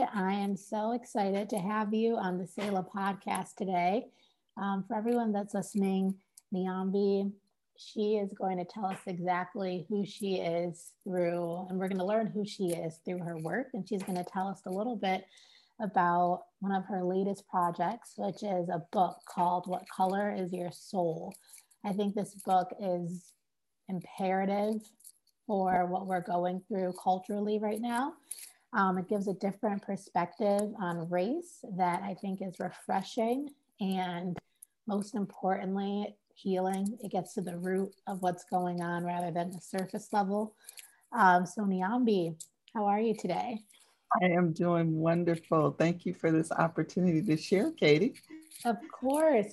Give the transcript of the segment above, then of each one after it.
I am so excited to have you on the Selah podcast today. Um, for everyone that's listening, Niambi, she is going to tell us exactly who she is through, and we're going to learn who she is through her work. And she's going to tell us a little bit about one of her latest projects, which is a book called What Color is Your Soul? I think this book is imperative for what we're going through culturally right now. Um, it gives a different perspective on race that I think is refreshing and most importantly, healing. It gets to the root of what's going on rather than the surface level. Um, so, Niambi, how are you today? I am doing wonderful. Thank you for this opportunity to share, Katie. Of course.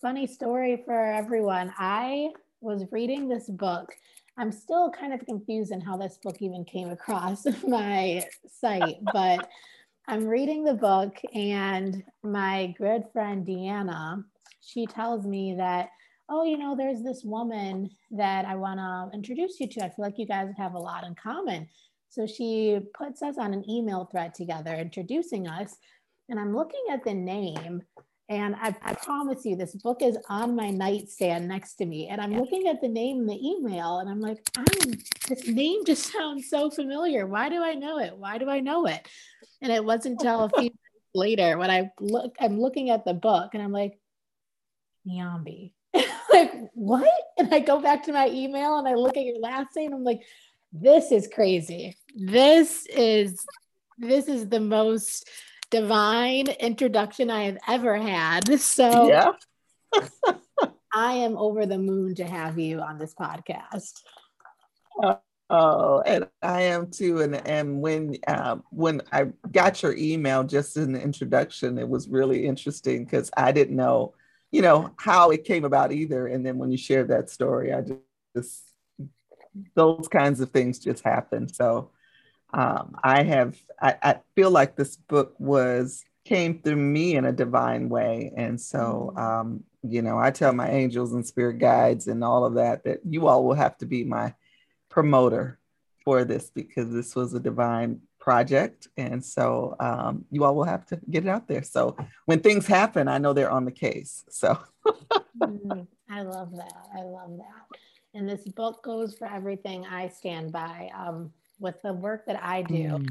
Funny story for everyone. I was reading this book I'm still kind of confused in how this book even came across my site, but I'm reading the book and my good friend Deanna, she tells me that, oh, you know, there's this woman that I want to introduce you to. I feel like you guys have a lot in common. So she puts us on an email thread together, introducing us. And I'm looking at the name and I, I, promise you, this book is on my nightstand next to me. And I'm looking at the name in the email and I'm like, I'm, this name just sounds so familiar. Why do I know it? Why do I know it? And it wasn't until a few minutes later when I look, I'm looking at the book and I'm like, Niambi. like, what? And I go back to my email and I look at your last name. I'm like, this is crazy. This is, this is the most divine introduction I have ever had. So yeah. I am over the moon to have you on this podcast. Oh, and I am too. And and when uh, when I got your email just in the introduction, it was really interesting because I didn't know, you know, how it came about either. And then when you shared that story, I just those kinds of things just happened. So um, I have, I, I, feel like this book was, came through me in a divine way. And so, mm-hmm. um, you know, I tell my angels and spirit guides and all of that, that you all will have to be my promoter for this because this was a divine project. And so um, you all will have to get it out there. So when things happen, I know they're on the case. So mm, I love that. I love that. And this book goes for everything I stand by. Um, with the work that I do, mm.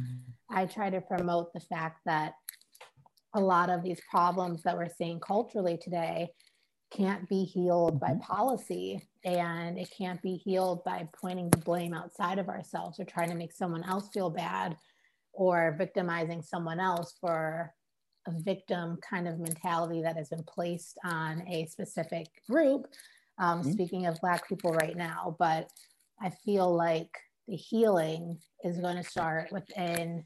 I try to promote the fact that a lot of these problems that we're seeing culturally today can't be healed by mm-hmm. policy and it can't be healed by pointing the blame outside of ourselves or trying to make someone else feel bad or victimizing someone else for a victim kind of mentality that has been placed on a specific group. Um, mm-hmm. Speaking of Black people right now, but I feel like the healing is going to start within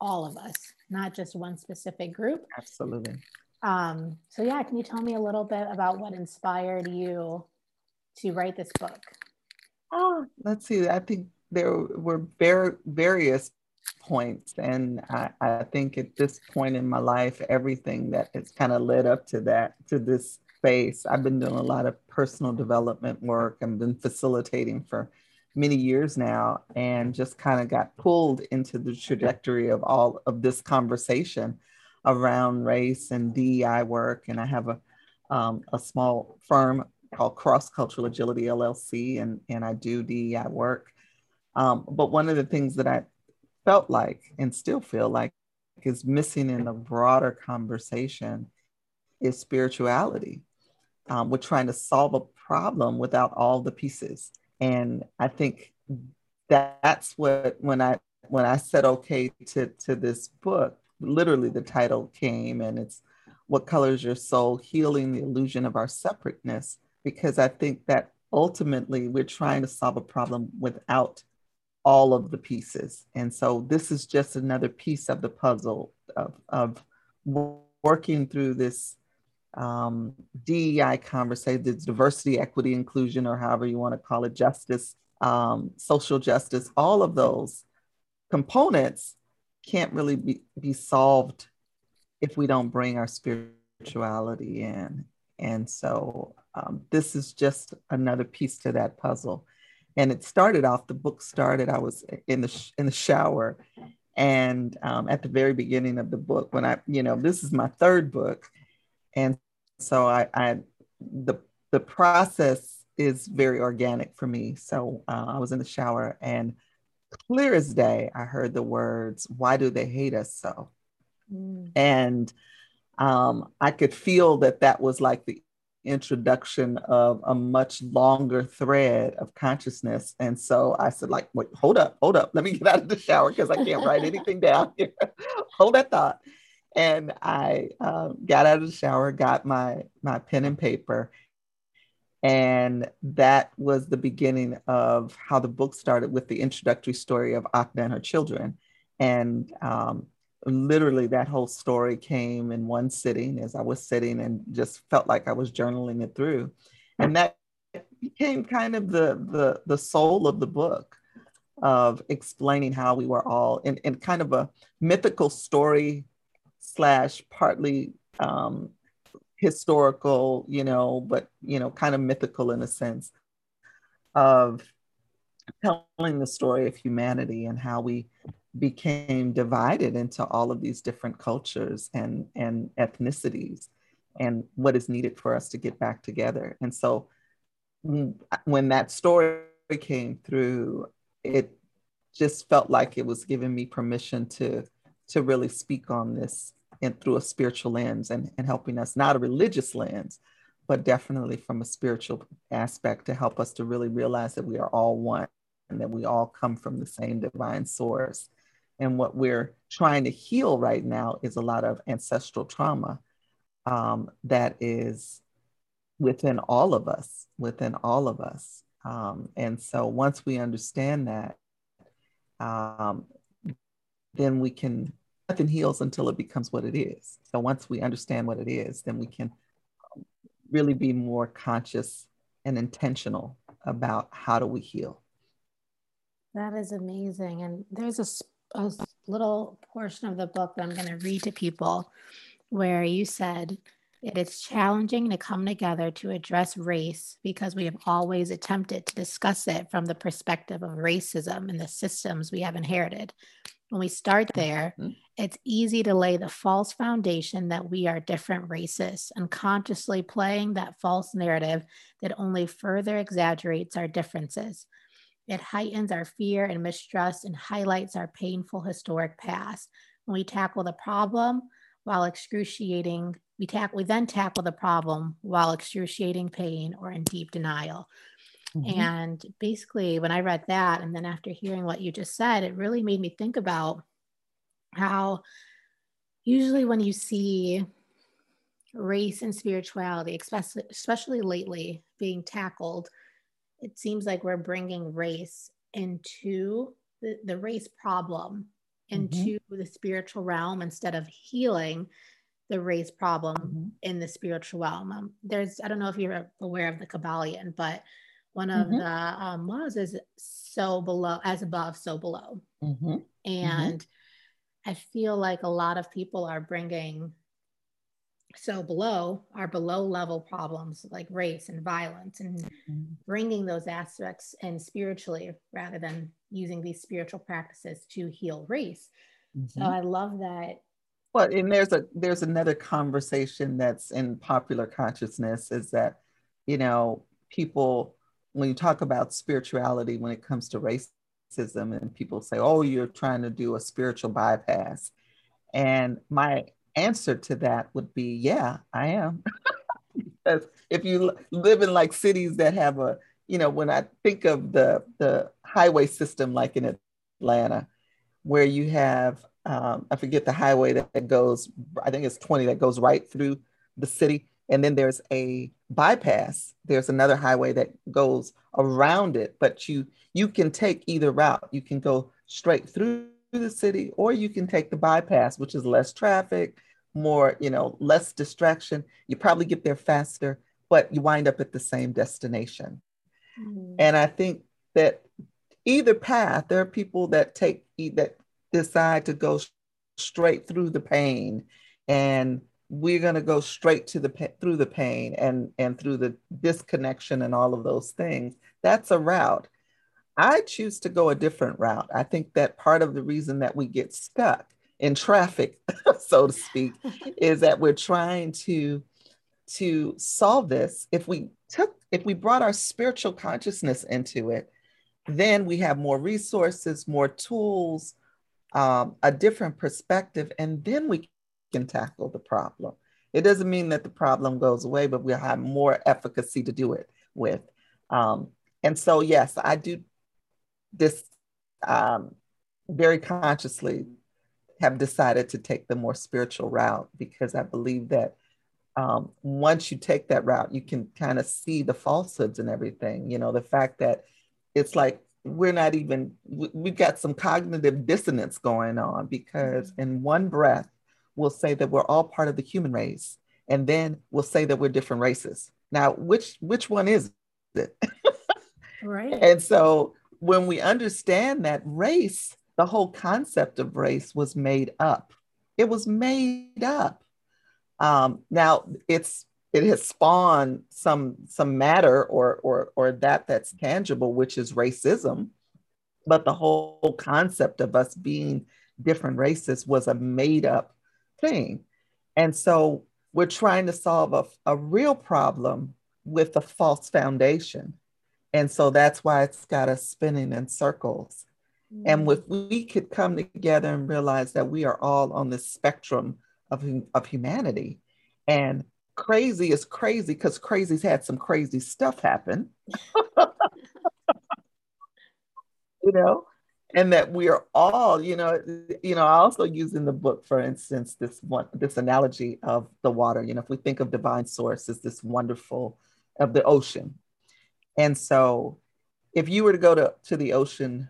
all of us, not just one specific group. Absolutely. Um, so, yeah, can you tell me a little bit about what inspired you to write this book? Oh, let's see. I think there were ver- various points, and I, I think at this point in my life, everything that has kind of led up to that, to this space, I've been doing a lot of personal development work. I've been facilitating for many years now and just kind of got pulled into the trajectory of all of this conversation around race and DEI work. And I have a, um, a small firm called Cross Cultural Agility LLC, and, and I do DEI work. Um, but one of the things that I felt like and still feel like is missing in the broader conversation is spirituality. Um, we're trying to solve a problem without all the pieces and i think that's what when i when i said okay to to this book literally the title came and it's what colors your soul? Healing the illusion of our separateness. Because i think that ultimately we're trying to solve a problem without all of the pieces. And so this is just another piece of the puzzle of, of working through this um, DEI conversation, the diversity, equity, inclusion, or however you want to call it, justice, um, social justice, all of those components can't really be, be solved if we don't bring our spirituality in. And so um, this is just another piece to that puzzle. And it started off, the book started, I was in the, sh- in the shower And um, at the very beginning of the book, when I, you know, this is my third book, and so I, I the the process is very organic for me. So uh, I was in the shower, and clear as day, I heard the words, "Why do they hate us so?" Mm. And um, I could feel that that was like the introduction of a much longer thread of consciousness. And so I said, like, wait, hold up, hold up. Let me get out of the shower because I can't write anything down here. hold that thought. And I uh, got out of the shower, got my my pen and paper, and that was the beginning of how the book started with the introductory story of Akna and her children. And um, literally that whole story came in one sitting as I was sitting and just felt like I was journaling it through. And that became kind of the the the soul of the book of explaining how we were all in, in kind of a mythical story slash partly um, historical, you know, but you know, kind of mythical in a sense of telling the story of humanity and how we became divided into all of these different cultures and, and ethnicities and what is needed for us to get back together. And so when that story came through, it just felt like it was giving me permission to, to really speak on this and through a spiritual lens and, and helping us, not a religious lens, but definitely from a spiritual aspect to help us to really realize that we are all one and that we all come from the same divine source and what we're trying to heal right now is a lot of ancestral trauma um, that is within all of us, within all of us. Um, and so once we understand that, um, then we can, nothing heals until it becomes what it is. So once we understand what it is, then we can um, really be more conscious and intentional about how do we heal. That is amazing. And there's a a little portion of the book that I'm going to read to people where you said it is challenging to come together to address race because we have always attempted to discuss it from the perspective of racism and the systems we have inherited. When we start there, mm-hmm. it's easy to lay the false foundation that we are different races, unconsciously playing that false narrative that only further exaggerates our differences. It heightens our fear and mistrust and highlights our painful historic past. When we tackle the problem while excruciating, we, tack, we then tackle the problem while excruciating pain or in deep denial. Mm-hmm. And basically, when I read that, and then after hearing what you just said, it really made me think about how usually when you see race and spirituality, especially, especially lately, being tackled, it seems like we're bringing race into the, the race problem into mm-hmm. the spiritual realm instead of healing the race problem mm-hmm. in the spiritual realm. Um, there's, I don't know if you're aware of the Kybalion, but one of mm-hmm. the um, laws is so below, as above, so below. Mm-hmm. Mm-hmm. And I feel like a lot of people are bringing so below our below level problems like race and violence and mm-hmm. bringing those aspects in spiritually rather than using these spiritual practices to heal race mm-hmm. so i love that well and there's a there's another conversation that's in popular consciousness is that you know people when you talk about spirituality when it comes to racism and people say oh you're trying to do a spiritual bypass and my answer to that would be yeah, I am. because if you live in like cities that have a, you know, when I think of the the highway system like in Atlanta, where you have um, I forget the highway that, that goes, I think it's 20 that goes right through the city. And then there's a bypass. There's another highway that goes around it, but you you can take either route. You can go straight through the city, or you can take the bypass, which is less traffic, more, you know, less distraction. You probably get there faster, but you wind up at the same destination. Mm-hmm. And I think that either path, there are people that take that decide to go straight through the pain and we're going to go straight to the through the pain and and through the disconnection and all of those things that's a route I choose to go a different route. I think that part of the reason that we get stuck in traffic, so to speak, is that we're trying to to solve this. If we took, if we brought our spiritual consciousness into it, then we have more resources, more tools, um, a different perspective, and then we can tackle the problem. It doesn't mean that the problem goes away, but we'll have more efficacy to do it with. Um, and so, yes, I do this um, very consciously have decided to take the more spiritual route because I believe that um, once you take that route, you can kind of see the falsehoods and everything. You know, the fact that it's like we're not even, we've got some cognitive dissonance going on because mm-hmm. in one breath, we'll say that we're all part of the human race. And then we'll say that we're different races. Now, which which one is it? right. And so when we understand that race, the whole concept of race was made up. It was made up. Um, now it's it has spawned some some matter or or or that that's tangible, which is racism. But the whole concept of us being different races was a made up thing. And so we're trying to solve a, a real problem with a false foundation. And so that's why it's got us spinning in circles. Mm-hmm. And if we could come together and realize that we are all on the spectrum of, of humanity, and crazy is crazy because crazy's had some crazy stuff happen. you know, and that we are all, you know, you know, I also use in the book, for instance, this one, this analogy of the water. You know, if we think of divine source as this wonderful of the ocean, and so, if you were to go to, to the ocean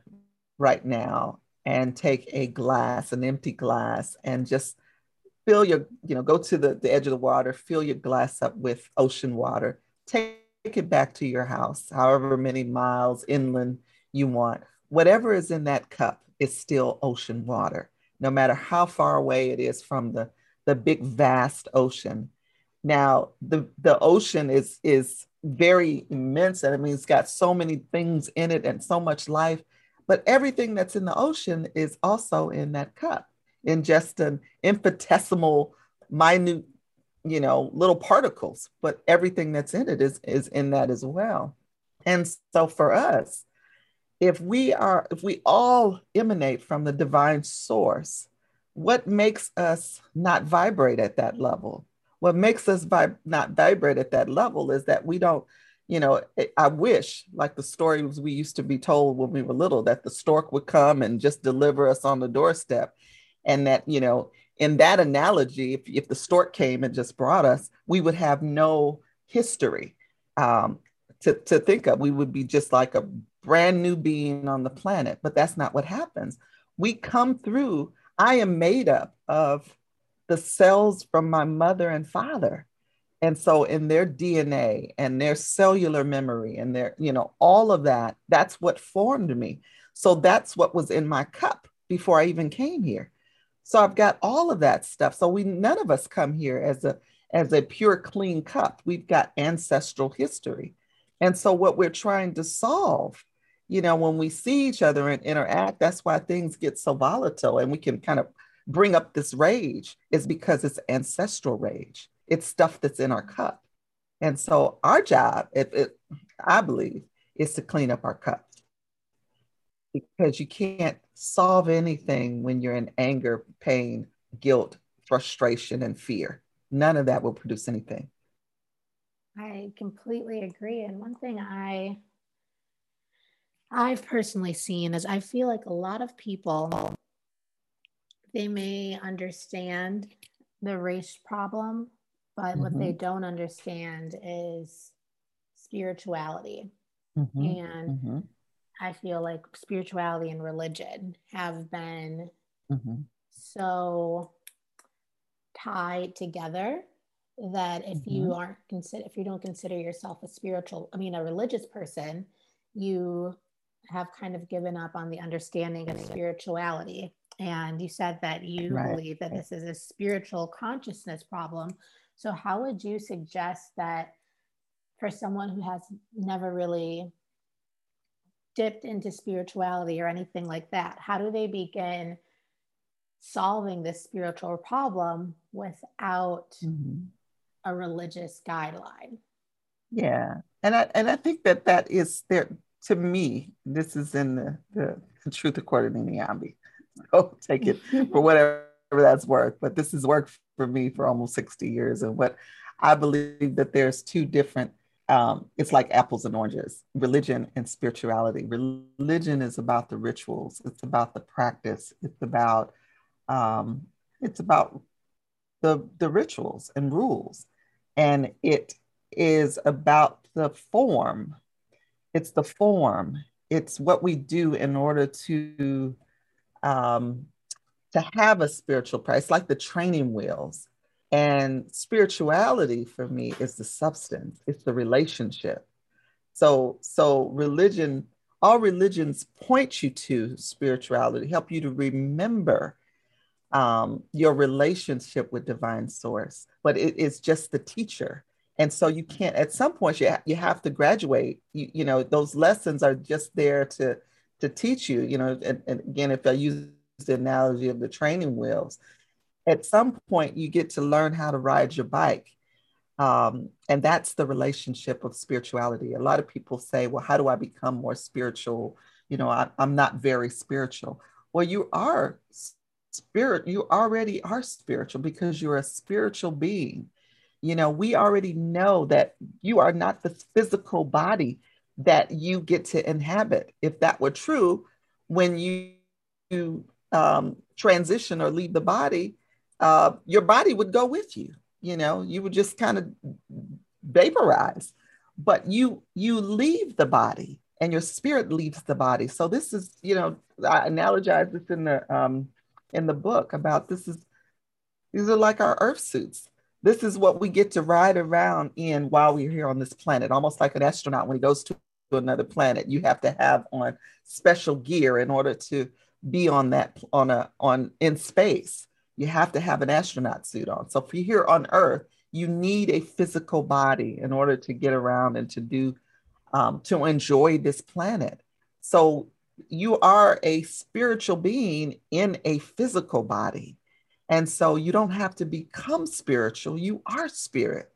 right now and take a glass, an empty glass, and just fill your, you know, go to the, the edge of the water, fill your glass up with ocean water, take it back to your house, however many miles inland you want. Whatever is in that cup is still ocean water, no matter how far away it is from the, the big, vast ocean. Now, the, the ocean is, is very immense. And I mean, it's got so many things in it and so much life. But everything that's in the ocean is also in that cup, in just an infinitesimal, minute, you know, little particles. But everything that's in it is, is in that as well. And so for us, if we are, if we all emanate from the divine source, what makes us not vibrate at that level? what makes us vib- not vibrate at that level is that we don't you know i wish like the stories we used to be told when we were little that the stork would come and just deliver us on the doorstep and that you know in that analogy if, if the stork came and just brought us we would have no history um, to, to think of we would be just like a brand new being on the planet but that's not what happens we come through i am made up of the cells from my mother and father. And so in their DNA and their cellular memory and their, you know, all of that, that's what formed me. So that's what was in my cup before I even came here. So I've got all of that stuff. So we none of us come here as a as a pure clean cup. We've got ancestral history. And so what we're trying to solve, you know, when we see each other and interact, that's why things get so volatile and we can kind of bring up this rage is because it's ancestral rage. It's stuff that's in our cup. And so our job, if it, I believe, is to clean up our cup. Because you can't solve anything when you're in anger, pain, guilt, frustration, and fear. None of that will produce anything. I completely agree. And one thing I I've personally seen is I feel like a lot of people they may understand the race problem, but mm-hmm. what they mm-hmm. don't understand is spirituality. Mm-hmm. And mm-hmm. I feel like spirituality and religion have been mm-hmm. so tied together that if you mm-hmm. aren't consider if you don't consider yourself a spiritual i mean a religious person you have kind of given up on the understanding of spirituality and you said that you right. believe that this is a spiritual consciousness problem. So, how would you suggest that for someone who has never really dipped into spirituality or anything like that? How do they begin solving this spiritual problem without mm-hmm. A religious guideline? Yeah. And I and I think that that is there to me. This is in the, the, the truth according to Niambi. So take it for whatever that's worth. But this has worked for me for almost 60 years. And what I believe that there's two different um, it's like apples and oranges religion and spirituality religion is about the rituals it's about the practice it's about um, it's about the the rituals and rules and it is about the form. It's the form. It's what we do in order to um, to have a spiritual practice like the training wheels. And spirituality for me is the substance, it's the relationship. So, so religion, all religions point you to spirituality, help you to remember um, your relationship with divine source, but it is just the teacher. And so you can't, at some point, you, ha- you have to graduate. You, you know, those lessons are just there to, to teach you, you know, and, and again, if I use the analogy of the training wheels, at some point you get to learn how to ride your bike um, and that's the relationship of spirituality a lot of people say well how do i become more spiritual you know I, i'm not very spiritual well you are spirit you already are spiritual because you're a spiritual being you know we already know that you are not the physical body that you get to inhabit if that were true when you, you um, transition or leave the body uh, your body would go with you. You know, you would just kind of vaporize, but you you leave the body and your spirit leaves the body. So this is, you know, I analogize this in the um, in the book about this is these are like our earth suits. This is what we get to ride around in while we're here on this planet, almost like an astronaut when he goes to another planet. You have to have on special gear in order to be on that on a on in space you have to have an astronaut suit on. So if you're here on Earth, you need a physical body in order to get around and to do, um, to enjoy this planet. So you are a spiritual being in a physical body. And so you don't have to become spiritual, you are spirit.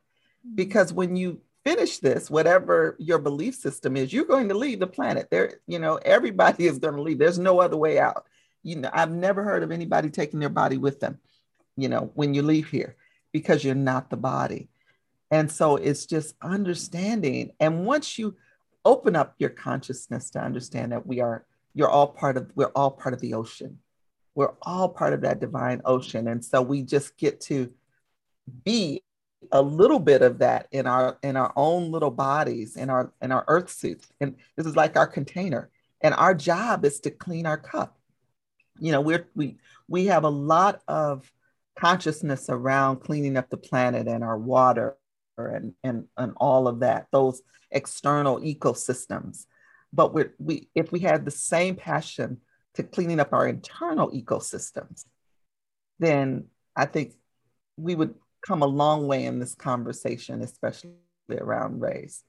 Mm-hmm. Because when you finish this, whatever your belief system is, you're going to leave the planet. There, you know, everybody is going to leave. There's no other way out you know, I've never heard of anybody taking their body with them, you know, when you leave here, because you're not the body. And so it's just understanding. And once you open up your consciousness to understand that we are, you're all part of, we're all part of the ocean. We're all part of that divine ocean. And so we just get to be a little bit of that in our in our own little bodies in our in our earth suits and this is like our container and our job is to clean our cup you know we're we we have a lot of consciousness around cleaning up the planet and our water and and, and all of that those external ecosystems but we we if we had the same passion to cleaning up our internal ecosystems then i think we would come a long way in this conversation especially around race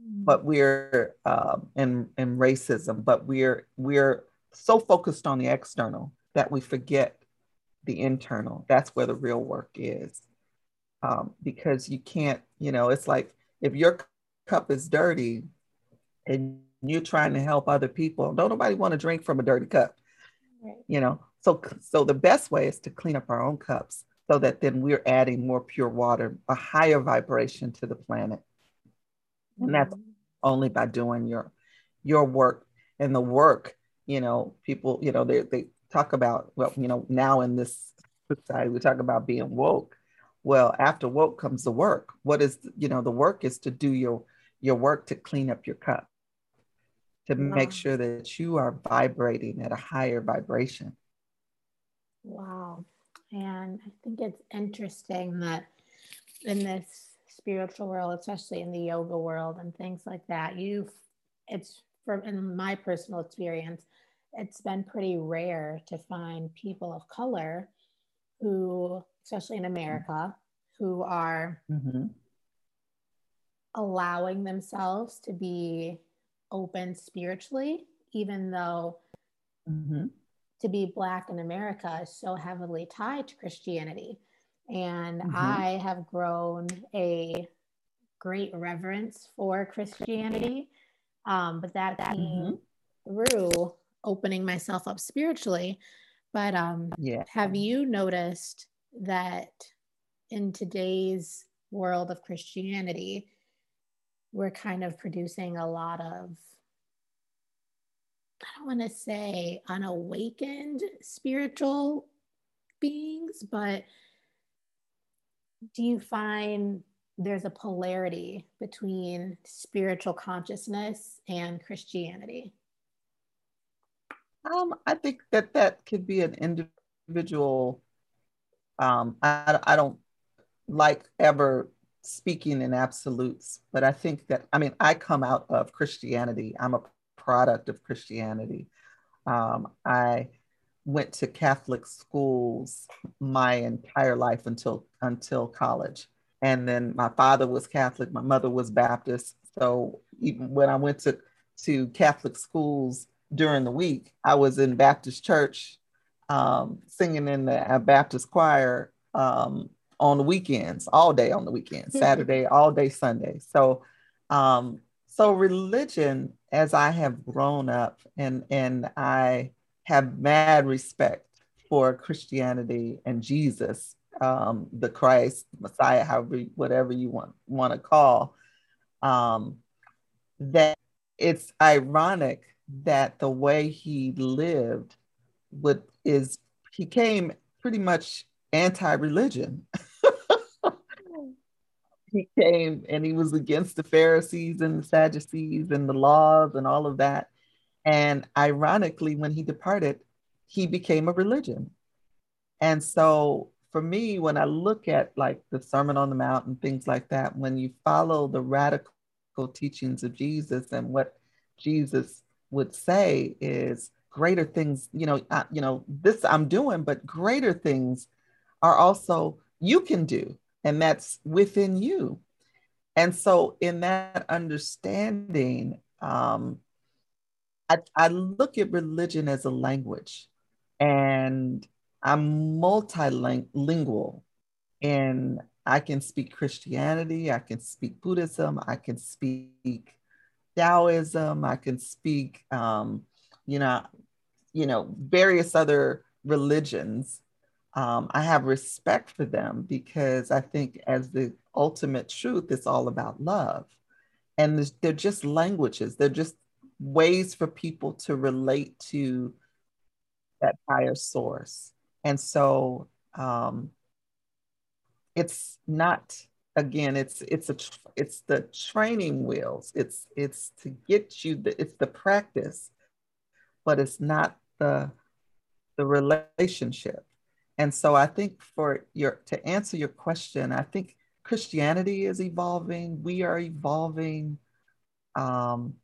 mm. but we're um, in in racism but we're we're so focused on the external that we forget the internal. That's where the real work is. Um, because you can't, you know, it's like if your cup is dirty and you're trying to help other people, don't nobody want to drink from a dirty cup. Right. You know, so so the best way is to clean up our own cups so that then we're adding more pure water, a higher vibration to the planet. Mm-hmm. And that's mm-hmm. only by doing your your work and the work you know, people, you know, they, they talk about, well, you know, now in this society, we talk about being woke. Well, after woke comes the work. What is, you know, the work is to do your, your work to clean up your cup, to wow. make sure that you are vibrating at a higher vibration. Wow. And I think it's interesting that in this spiritual world, especially in the yoga world and things like that, you it's from in my personal experience, it's been pretty rare to find people of color who, especially in America, who are mm-hmm. allowing themselves to be open spiritually even though Mhm. to be Black in America is so heavily tied to Christianity. And Mhm. I have grown a great reverence for Christianity. Um, but that came through opening myself up spiritually. But um, Yeah. have you noticed that in today's world of Christianity, we're kind of producing a lot of, I don't want to say unawakened spiritual beings, but do you find there's a polarity between spiritual consciousness and Christianity? Um, I think that that could be an individual. Um, I, I don't like ever speaking in absolutes, but I think that, I mean, I come out of Christianity. I'm a product of Christianity. Um, I went to Catholic schools my entire life until until college. And then my father was Catholic, my mother was Baptist. So even when I went to, to Catholic schools during the week, I was in Baptist church um, singing in the Baptist choir um, on the weekends, all day on the weekends, Saturday, all day Sunday. So, um, so religion, as I have grown up, and and I have mad respect for Christianity and Jesus, um, the Christ, Messiah, however, whatever you want want to call. Um, that it's ironic that the way he lived would is he came pretty much anti-religion. he came and he was against the Pharisees and the Sadducees and the laws and all of that. And ironically, when he departed, he became a religion. And so for me, when I look at like the Sermon on the Mount and things like that, when you follow the radical teachings of Jesus and what Jesus would say is greater things, you know, I, you know, this I'm doing, but greater things are also you can do, and that's within you. And so, in that understanding, um, I, I look at religion as a language, and I'm multilingual, and I can speak Christianity, I can speak Buddhism, I can speak Taoism, I can speak, um, you know, you know, various other religions. Um, I have respect for them because I think, as the ultimate truth, it's all about love, and they're just languages. They're just ways for people to relate to that higher source. And so um, it's not again it's it's a it's the training wheels it's it's to get you the it's the practice but it's not the the relationship and so i think for your to answer your question i think christianity is evolving. We are evolving. Um,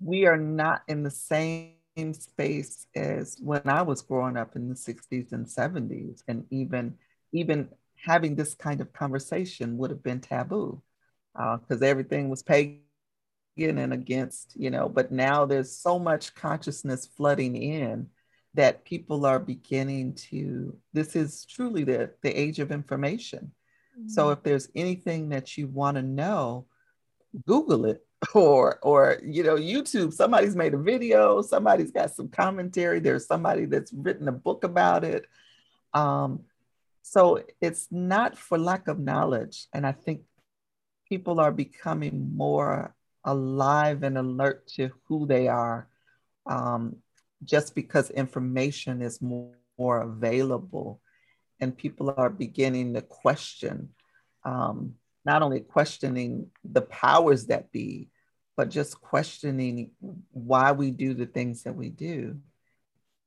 we are not in the same space as when i was growing up in the 60s and 70s and even even having this kind of conversation would have been taboo because uh, everything was pagan and against, you know, but now there's so much consciousness flooding in that people are beginning to, this is truly the, the age of information. Mm-hmm. So if there's anything that you want to know, Google it or or you know youtube somebody's made a video somebody's got some commentary there's somebody that's written a book about it um, so it's not for lack of knowledge. And I think people are becoming more alive and alert to who they are um, just because information is more, more, available. And people are beginning to question, um, not only questioning the powers that be, but just questioning why we do the things that we do.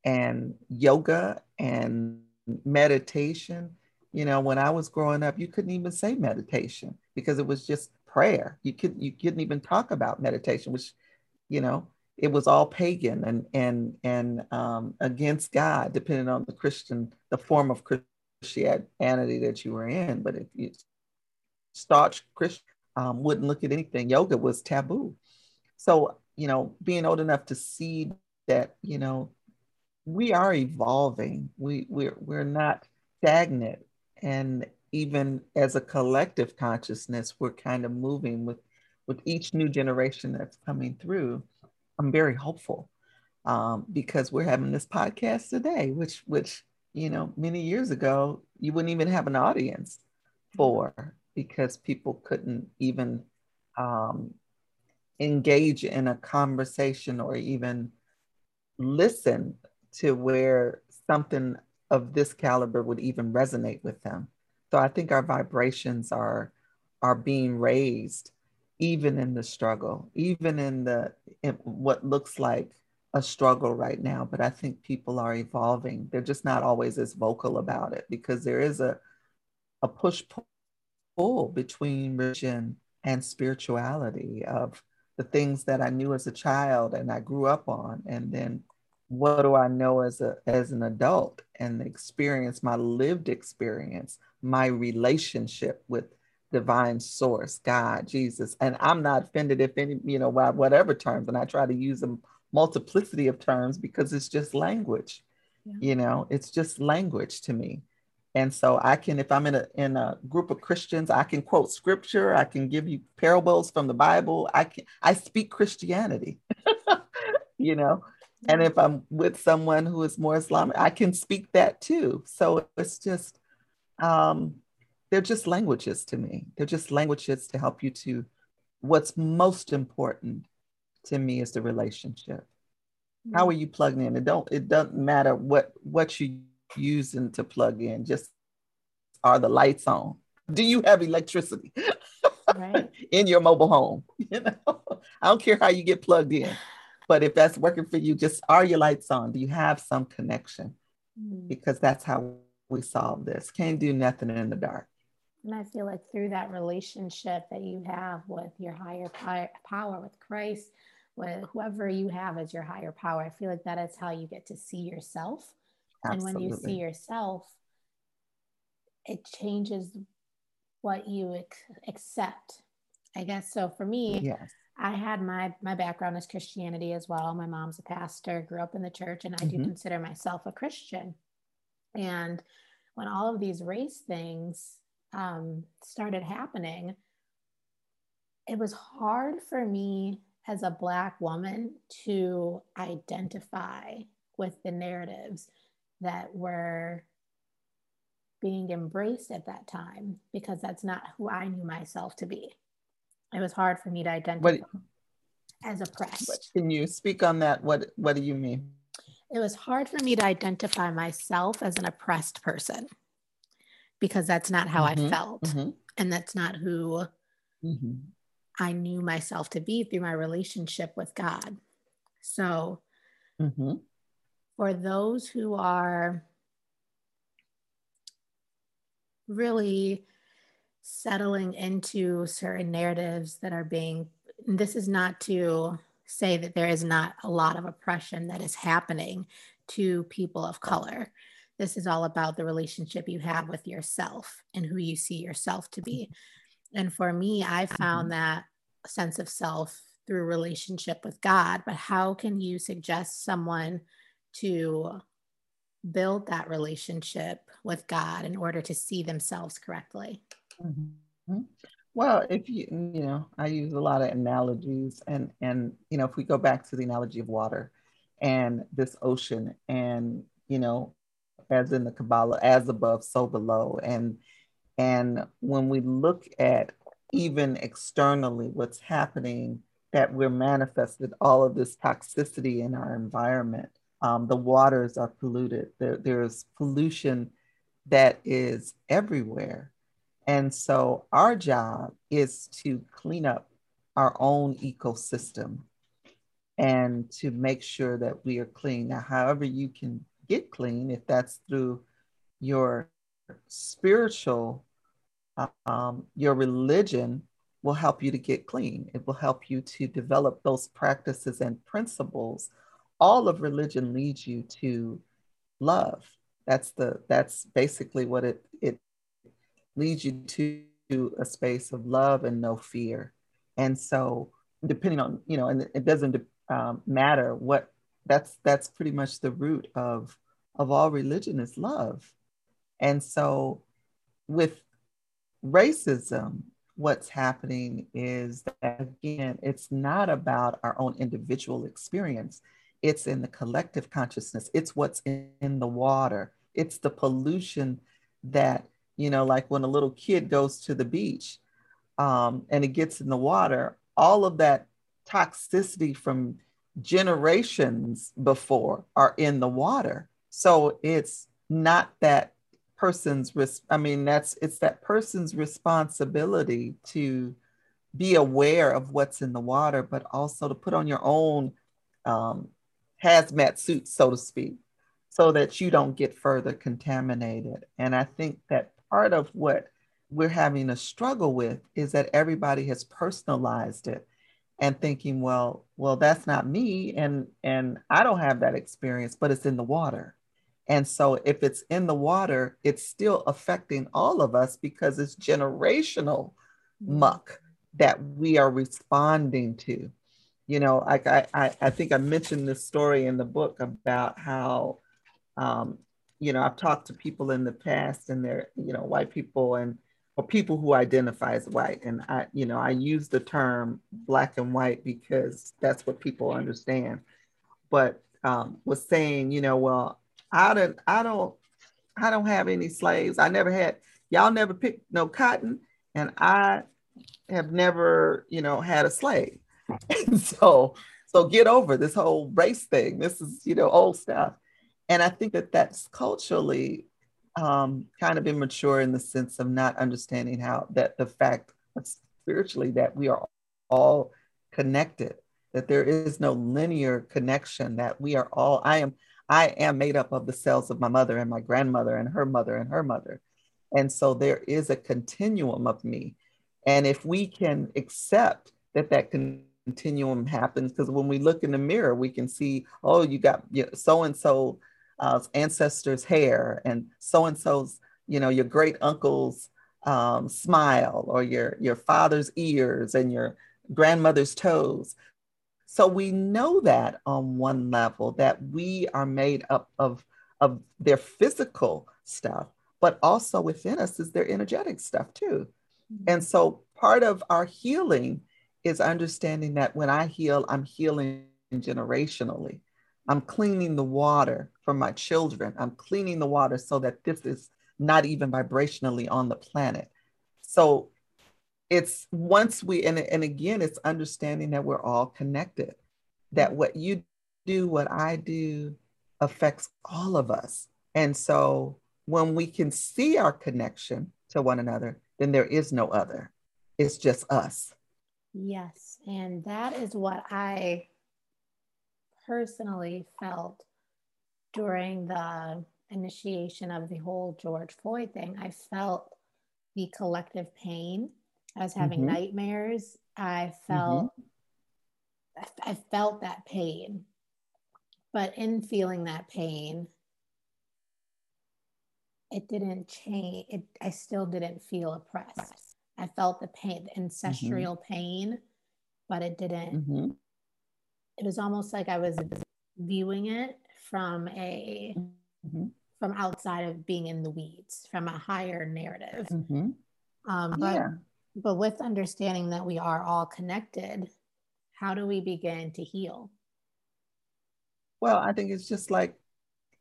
And yoga and meditation. You know, when I was growing up, you couldn't even say meditation because it was just prayer. You could you couldn't even talk about meditation, which, you know, it was all pagan and and and um, against God, depending on the Christian, the form of Christianity that you were in. But if you staunch Christian um, wouldn't look at anything, yoga was taboo. So you know, being old enough to see that, you know, we are evolving. We we're we're not stagnant. And even as a collective consciousness, we're kind of moving with with each new generation that's coming through. I'm very hopeful um, because we're having this podcast today, which which you know many years ago you wouldn't even have an audience for because people couldn't even um, engage in a conversation or even listen to where something of this caliber would even resonate with them. So I think our vibrations are are being raised even in the struggle, even in the in what looks like a struggle right now, but I think people are evolving. They're just not always as vocal about it because there is a a push pull between religion and spirituality of the things that I knew as a child and I grew up on, and then what do I know as a as an adult and the experience, my lived experience, my relationship with divine source, God, Jesus. And I'm not offended if any, you know, whatever terms, and I try to use a multiplicity of terms because it's just language. Yeah. You know, it's just language to me. And so I can, if I'm in a in a group of Christians, I can quote scripture, I can give you parables from the Bible. I can I speak Christianity, you know. Yeah. And if I'm with someone who is more Islamic, I can speak that too. So it's just um they're just languages to me. They're just languages to help you to what's most important to me is the relationship. Mm-hmm. How are you plugged in? It don't it doesn't matter what what you using to plug in. Just are the lights on? Do you have electricity right. in your mobile home? You know, I don't care how you get plugged in, but if that's working for you, just are your lights on? Do you have some connection? Mm-hmm. Because that's how we solve this. Can't do nothing in the dark. And I feel like through that relationship that you have with your higher power, with Christ, with whoever you have as your higher power, I feel like that is how you get to see yourself. Absolutely. And when you see yourself, it changes what you ex- accept. I guess so. For me, yes. I had my my background as Christianity as well. My mom's a pastor, grew up in the church, and I mm-hmm. do consider myself a Christian. And when all of these race things um, started happening, it was hard for me as a Black woman to identify with the narratives that were being embraced at that time because that's not who I knew myself to be. It was hard for me to identify what, as oppressed. Can you speak on that? What What do you mean? It was hard for me to identify myself as an oppressed person because that's not how mm-hmm, I felt. Mm-hmm. And that's not who mm-hmm. I knew myself to be through my relationship with God. So, mm-hmm. for those who are really settling into certain narratives that are being, this is not to say that there is not a lot of oppression that is happening to people of color. This is all about the relationship you have with yourself and who you see yourself to be. And for me, I found mm-hmm. that sense of self through relationship with God. But how can you suggest someone to build that relationship with God in order to see themselves correctly? Mm-hmm. Well, if you you know, I use a lot of analogies, and and you know, if we go back to the analogy of water and this ocean, and you know, as in the Kabbalah, as above, so below. And and when we look at even externally what's happening, that we're manifested all of this toxicity in our environment. Um, the waters are polluted. There, there's pollution that is everywhere. And so our job is to clean up our own ecosystem and to make sure that we are clean. Now, however you can get clean, if that's through your spiritual, um, your religion will help you to get clean. It will help you to develop those practices and principles. All of religion leads you to love. That's the that's basically what it it leads you to a space of love and no fear. And so depending on you know and it doesn't um, matter what that's that's pretty much the root of of all religion is love. And so with racism what's happening is that again it's not about our own individual experience. It's in the collective consciousness. It's what's in, the water. It's the pollution that you know like when a little kid goes to the beach um, and it gets in the water all of that toxicity from generations before are in the water. So it's not that person's. I mean, that's it's that person's responsibility to be aware of what's in the water, but also to put on your own um, hazmat suit, so to speak, so that you don't get further contaminated. And I think that part of what we're having a struggle with is that everybody has personalized it and thinking, well, well, that's not me, and and I don't have that experience, but it's in the water. And so if it's in the water, it's still affecting all of us because it's generational muck that we are responding to. You know, I, I, I think I mentioned this story in the book about how, um, you know, I've talked to people in the past and they're, you know, white people and or people who identify as white. And I, you know, I use the term black and white because that's what people understand. But um, was saying, you know, well, I don't, I don't, I don't have any slaves. I never had. Y'all never picked no cotton, and I have never, you know, had a slave. And so, so get over this whole race thing. This is, you know, old stuff. And I think that that's culturally um, kind of immature in the sense of not understanding how that the fact spiritually that we are all connected, that there is no linear connection, that we are all, I am, I am made up of the cells of my mother and my grandmother and her mother and her mother. And so there is a continuum of me. And if we can accept that that continuum happens, because when we look in the mirror, we can see, oh, you got so and so uh, ancestors' hair and so and so's, you know, your great uncle's um, smile or your your father's ears and your grandmother's toes. So we know that on one level that we are made up of of their physical stuff, but also within us is their energetic stuff too. Mm-hmm. And so part of our healing is understanding that when I heal, I'm healing generationally. I'm cleaning the water for my children. I'm cleaning the water so that this is not even vibrationally on the planet. So it's once we, and, and again, it's understanding that we're all connected, that what you do, what I do affects all of us. And so when we can see our connection to one another, then there is no other. It's just us. Yes. And that is what I personally felt during the initiation of the whole George Floyd thing. I felt the collective pain. I was having mm-hmm. nightmares. I felt mm-hmm. I felt that pain. But in feeling that pain, it didn't change. It, I still didn't feel oppressed. I felt the pain, the ancestral mm-hmm. pain, but it didn't mm-hmm it was almost like I was viewing it from a mm-hmm. from outside of being in the weeds, from a higher narrative. Mm-hmm. Um, but yeah. but with understanding that we are all connected, how do we begin to heal? Well, I think it's just like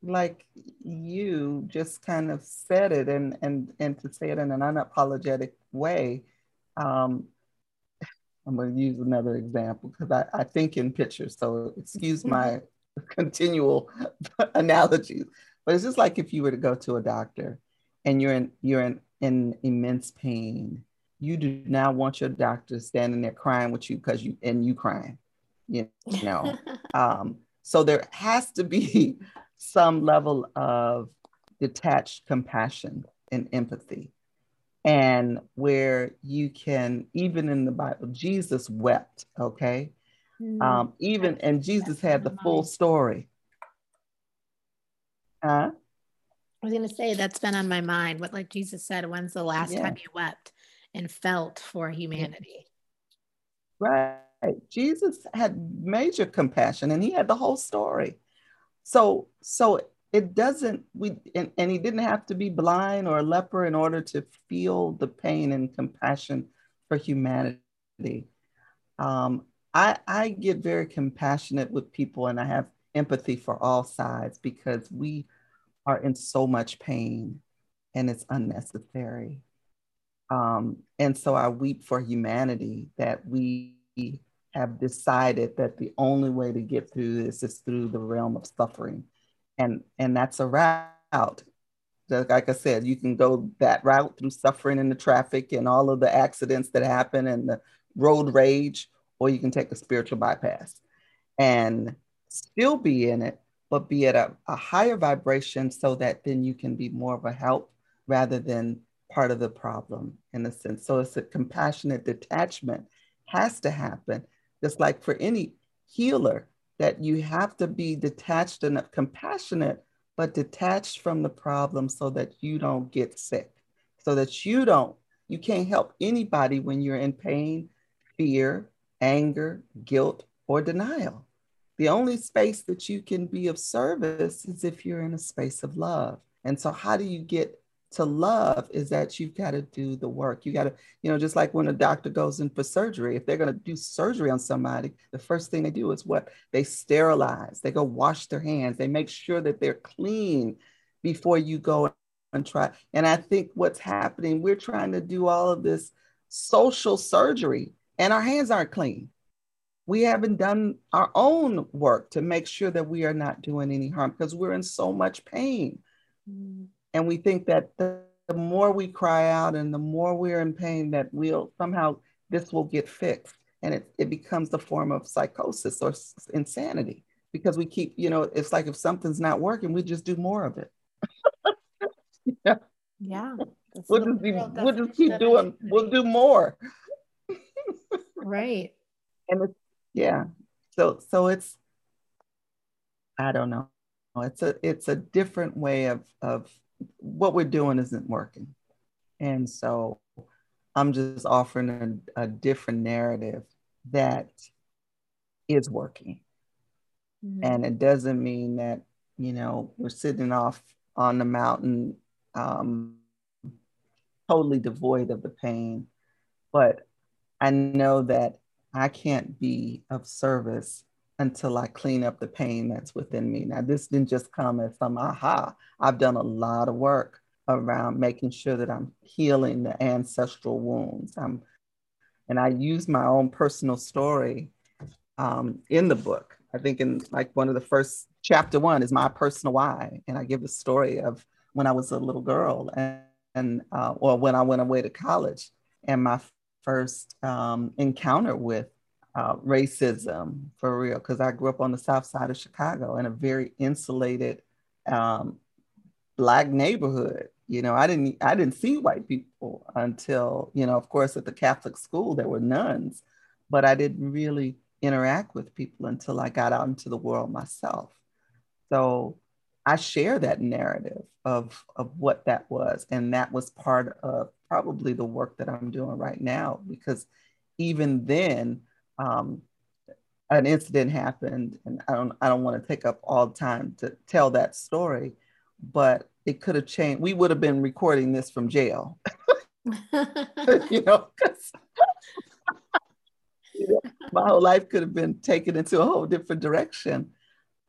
like you just kind of said it and and and to say it in an unapologetic way um, I'm going to use another example because I, I think in pictures. So excuse my continual analogies. But it's just like if you were to go to a doctor and you're in you're in, in immense pain. You do not want your doctor standing there crying with you because you and you crying. You know. um, so there has to be some level of detached compassion and empathy and where you can even in the bible jesus wept okay mm-hmm. um even and jesus had the full story huh i was going to say that's been on my mind what like jesus said when's the last yeah. time you wept and felt for humanity right Jesus had major compassion and he had the whole story. So, so it doesn't we and, and he didn't have to be blind or a leper in order to feel the pain and compassion for humanity. Um, I, I get very compassionate with people and I have empathy for all sides because we are in so much pain and it's unnecessary. Um, and so I weep for humanity that we have decided that the only way to get through this is through the realm of suffering. And, and that's a route. Like I said, you can go that route through suffering in the traffic and all of the accidents that happen and the road rage, or you can take a spiritual bypass and still be in it, but be at a, a higher vibration so that then you can be more of a help rather than part of the problem in a sense. So it's a compassionate detachment has to happen, just like for any healer, that you have to be detached and compassionate, but detached from the problem so that you don't get sick, so that you don't, you can't help anybody when you're in pain, fear, anger, guilt, or denial. The only space that you can be of service is if you're in a space of love. And so, how do you get to love is that you've got to do the work. You got to, you know, just like when a doctor goes in for surgery, if they're going to do surgery on somebody, the first thing they do is what? They sterilize, they go wash their hands, they make sure that they're clean before you go and try. And I think what's happening, we're trying to do all of this social surgery and our hands aren't clean. We haven't done our own work to make sure that we are not doing any harm because we're in so much pain. Mm and we think that the, the more we cry out and the more we're in pain that we'll somehow this will get fixed. And it, it becomes the form of psychosis or insanity because we keep you know it's like if something's not working we just do more of it. Yeah. Yeah we'll just, be, we'll just keep doing we'll do more. Right. And it's yeah. So so it's i don't know. It's a it's a different way of of what we're doing isn't working. And so I'm just offering a, a different narrative that is working. Mm-hmm. And it doesn't mean that, you know, we're sitting off on the mountain um, totally devoid of the pain. But I know that I can't be of service until I clean up the pain that's within me. Now, this didn't just come as some aha. I've done a lot of work around making sure that I'm healing the ancestral wounds. I'm, and I use my own personal story um, in the book. I think in like one of the first chapter one is my personal why, and I give the story of when I was a little girl and, and uh, or when I went away to college, and my first um, encounter with uh, racism for real because I grew up on the south side of Chicago in a very insulated um, black neighborhood. You know, I didn't I didn't see white people until you know, of course, at the Catholic school there were nuns, but I didn't really interact with people until I got out into the world myself. So I share that narrative of of what that was, and that was part of probably the work that I'm doing right now because even then um, an incident happened, and I don't I don't want to take up all the time to tell that story, but it could have changed. We would have been recording this from jail, you know, you know, my whole life could have been taken into a whole different direction.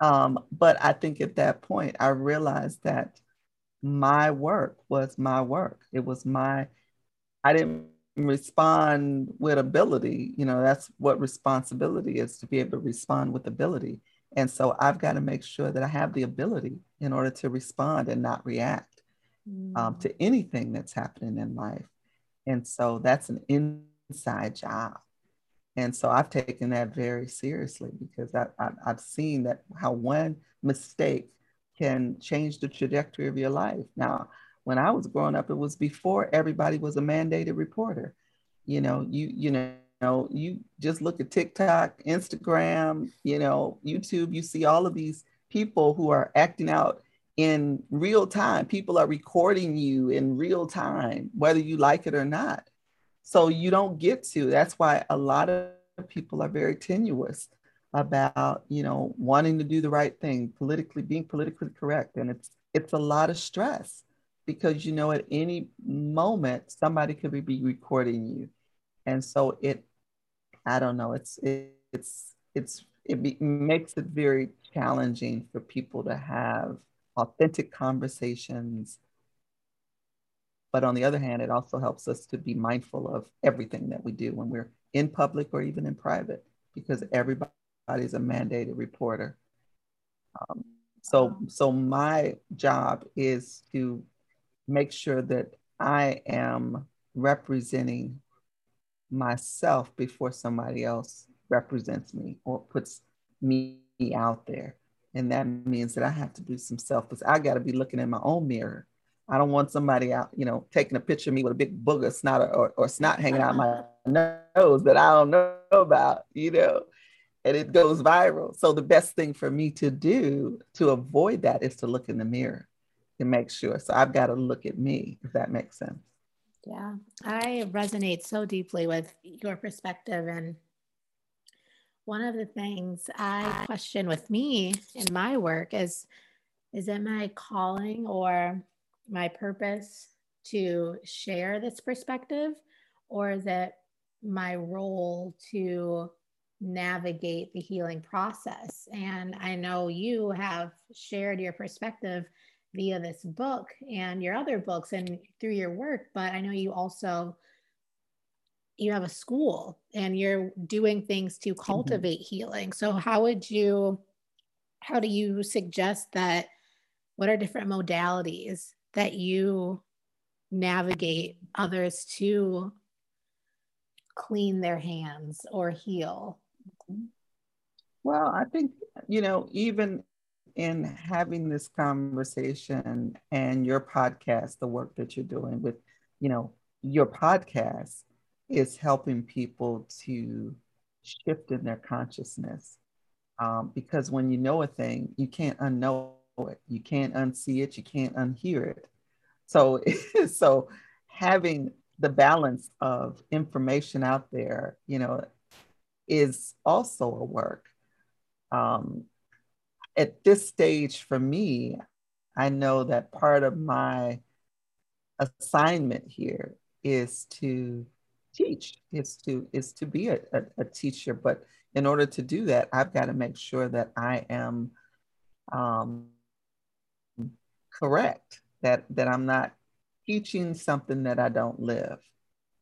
Um, but I think at that point, I realized that my work was my work. It was my, I didn't respond with ability you know that's what responsibility is to be able to respond with ability. And so i've got to make sure that i have the ability in order to respond and not react mm. um, to anything that's happening in life. And so that's an inside job. And so i've taken that very seriously because I, I, i've seen that how one mistake can change the trajectory of your life. Now when I was growing up, it was before everybody was a mandated reporter. You know, you you know, you just look at TikTok, Instagram, you know, YouTube, you see all of these people who are acting out in real time. People are recording you in real time, whether you like it or not. So you don't get to. That's why a lot of people are very tenuous about you know wanting to do the right thing politically being politically correct and it's it's a lot of stress because you know at any moment somebody could be recording you and so it i don't know it's it, it's it's it be, makes it very challenging for people to have authentic conversations but on the other hand it also helps us to be mindful of everything that we do when we're in public or even in private because everybody is a mandated reporter. Um, so, so my job is to make sure that I am representing myself before somebody else represents me or puts me out there. And that means that I have to do some self, because I got to be looking in my own mirror. I don't want somebody out, you know, taking a picture of me with a big booger snot or, or snot hanging out my nose that I don't know about, you know and it goes viral. So the best thing for me to do to avoid that is to look in the mirror and make sure. So I've got to look at me, if that makes sense. Yeah, I resonate so deeply with your perspective. And one of the things I question with me in my work is is it my calling or my purpose to share this perspective? Or is it my role to navigate the healing process. And I know you have shared your perspective via this book and your other books and through your work, but I know you also you have a school and you're doing things to mm-hmm. cultivate mm-hmm. healing. So how would you how do you suggest that what are different modalities that you navigate others to clean their hands or heal well, I think, you know, even in having this conversation and your podcast, the work that you're doing with, you know, your podcast is helping people to shift in their consciousness. Um, because when you know a thing, you can't unknow it, you can't unsee it, you can't unhear it. So, so having the balance of information out there, you know, is also a work. Um, at this stage for me, I know that part of my assignment here is to teach, is to is to be a, a, a teacher. But in order to do that, I've got to make sure that I am um, correct, that that I'm not teaching something that I don't live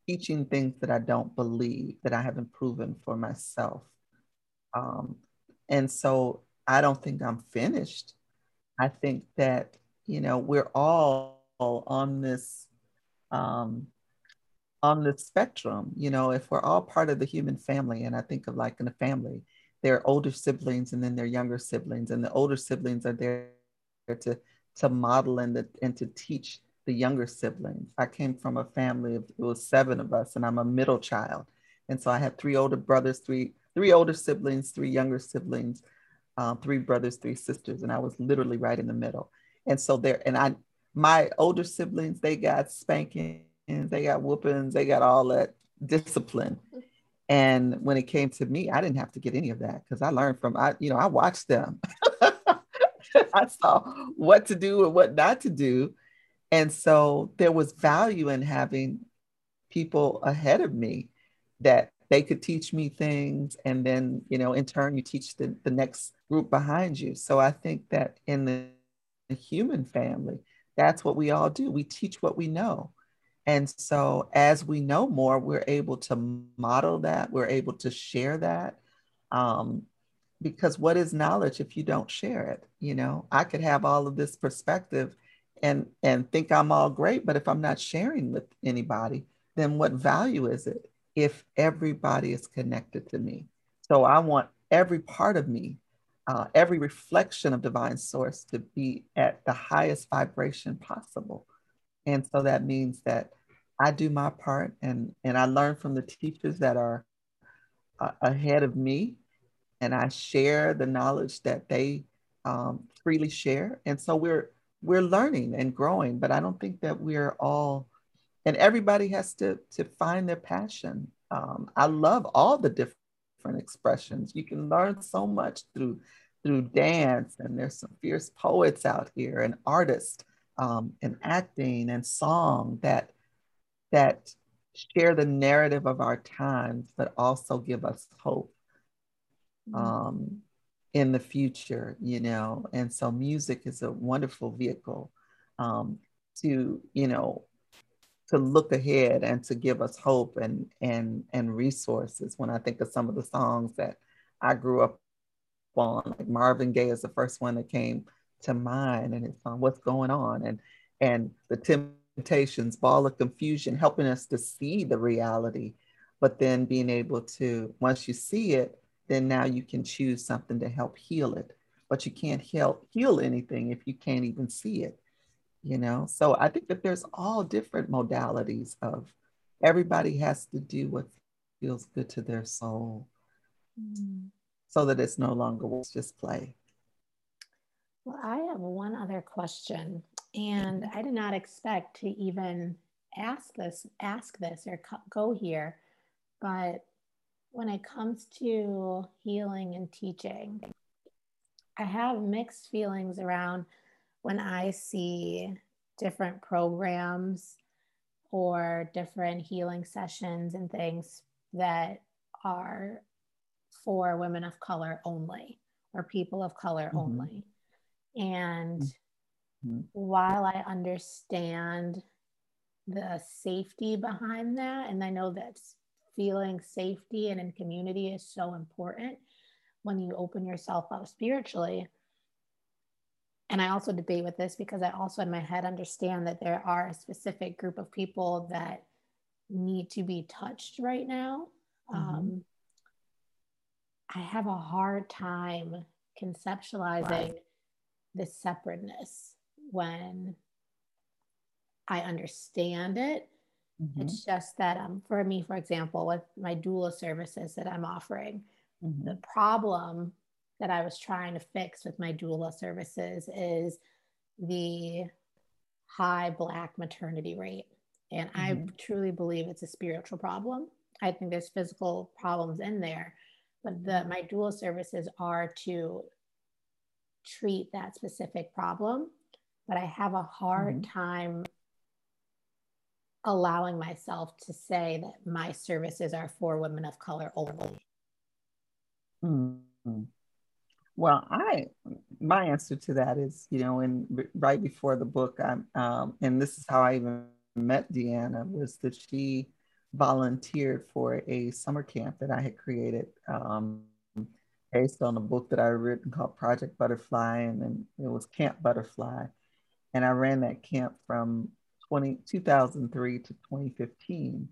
teaching things that I don't believe, that I haven't proven for myself. Um, and so I don't think I'm finished. I think that, you know, we're all on this um, on the spectrum, you know, if we're all part of the human family, and I think of like in a family, there are older siblings and then there are younger siblings, and the older siblings are there to to model and, the, and to teach the younger siblings. I came from a family of it was seven of us, and I'm a middle child. And so I had three older brothers, three three older siblings, three younger siblings, um, three brothers, three sisters, and I was literally right in the middle. And so there, and I, my older siblings, they got spankings, they got whoopings, they got all that discipline. And when it came to me, I didn't have to get any of that because I learned from I, you know, I watched them. I saw what to do and what not to do. And so there was value in having people ahead of me that they could teach me things. And then, you know, in turn, you teach the, the next group behind you. So I think that in the, the human family, that's what we all do. We teach what we know. And so as we know more, we're able to model that, we're able to share that. Um, because what is knowledge if you don't share it? You know, I could have all of this perspective and and think I'm all great, but if I'm not sharing with anybody, then what value is it if everybody is connected to me? So I want every part of me, uh, every reflection of divine source to be at the highest vibration possible. And so that means that I do my part and, and I learn from the teachers that are uh, ahead of me and I share the knowledge that they um, freely share. And so we're we're learning and growing, but I don't think that we're all, and everybody has to to find their passion. Um, I love all the different expressions. You can learn so much through through dance, and there's some fierce poets out here and artists um, and acting and song that that share the narrative of our times, but also give us hope mm-hmm. um, in the future, you know. And so music is a wonderful vehicle um, to, you know, to look ahead and to give us hope and and and resources. When I think of some of the songs that I grew up on, like Marvin Gaye is the first one that came to mind, and it's on "What's Going On," and and the temptations, ball of confusion, helping us to see the reality, but then being able to once you see it, then now you can choose something to help heal it. But you can't help heal anything if you can't even see it you know? So i think that there's all different modalities of everybody has to do what feels good to their soul. Mm. so that it's no longer just play. Well i have one other question and i did not expect to even ask this ask this or go here but when it comes to healing and teaching i have mixed feelings around when I see different programs or different healing sessions and things that are for women of color only or people of color mm-hmm. only. And mm-hmm. while I understand the safety behind that, and I know that feeling safety and in community is so important when you open yourself up spiritually and I also debate with this because I also in my head understand that there are a specific group of people that need to be touched right now. Mm-hmm. Um, I have a hard time conceptualizing right. the separateness when I understand it. Mm-hmm. It's just that um, for me, for example, with my doula services that I'm offering, mm-hmm. the problem that I was trying to fix with my doula services is the high Black maternity rate. And mm-hmm. I truly believe it's a spiritual problem. I think there's physical problems in there, but the my doula services are to treat that specific problem. But I have a hard mm-hmm. time allowing myself to say that my services are for women of color only. Mm-hmm. Well, I my answer to that is, you know, in right before the book, I'm, um, and this is how I even met Deanna was that she volunteered for a summer camp that I had created um, based on a book that I had written called Project Butterfly, and then it was Camp Butterfly, and I ran that camp from 20, 2003 to 2015.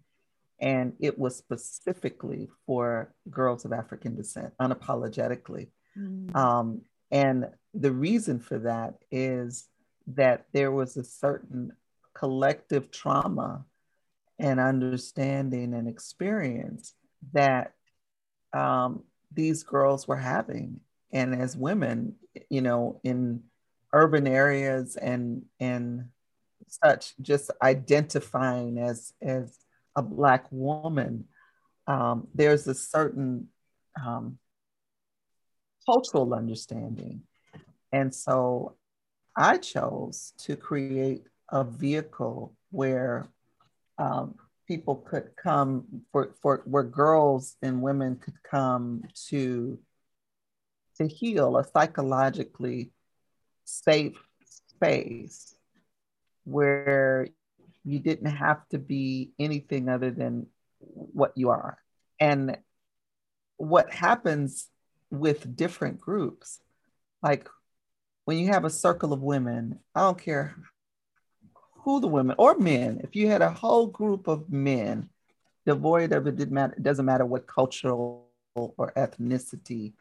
And it was specifically for girls of African descent, unapologetically. Mm. Um, and the reason for that is that there was a certain collective trauma and understanding and experience that um, these girls were having. And as women, you know, in urban areas and and such, just identifying as as a black woman, um, there's a certain um, cultural understanding. And so I chose to create a vehicle where um, people could come for, for where girls and women could come to to heal a psychologically safe space where you didn't have to be anything other than what you are and what happens with different groups. Like when you have a circle of women, I don't care who the women or men, if you had a whole group of men, devoid of it, matter, it doesn't matter what cultural or ethnicity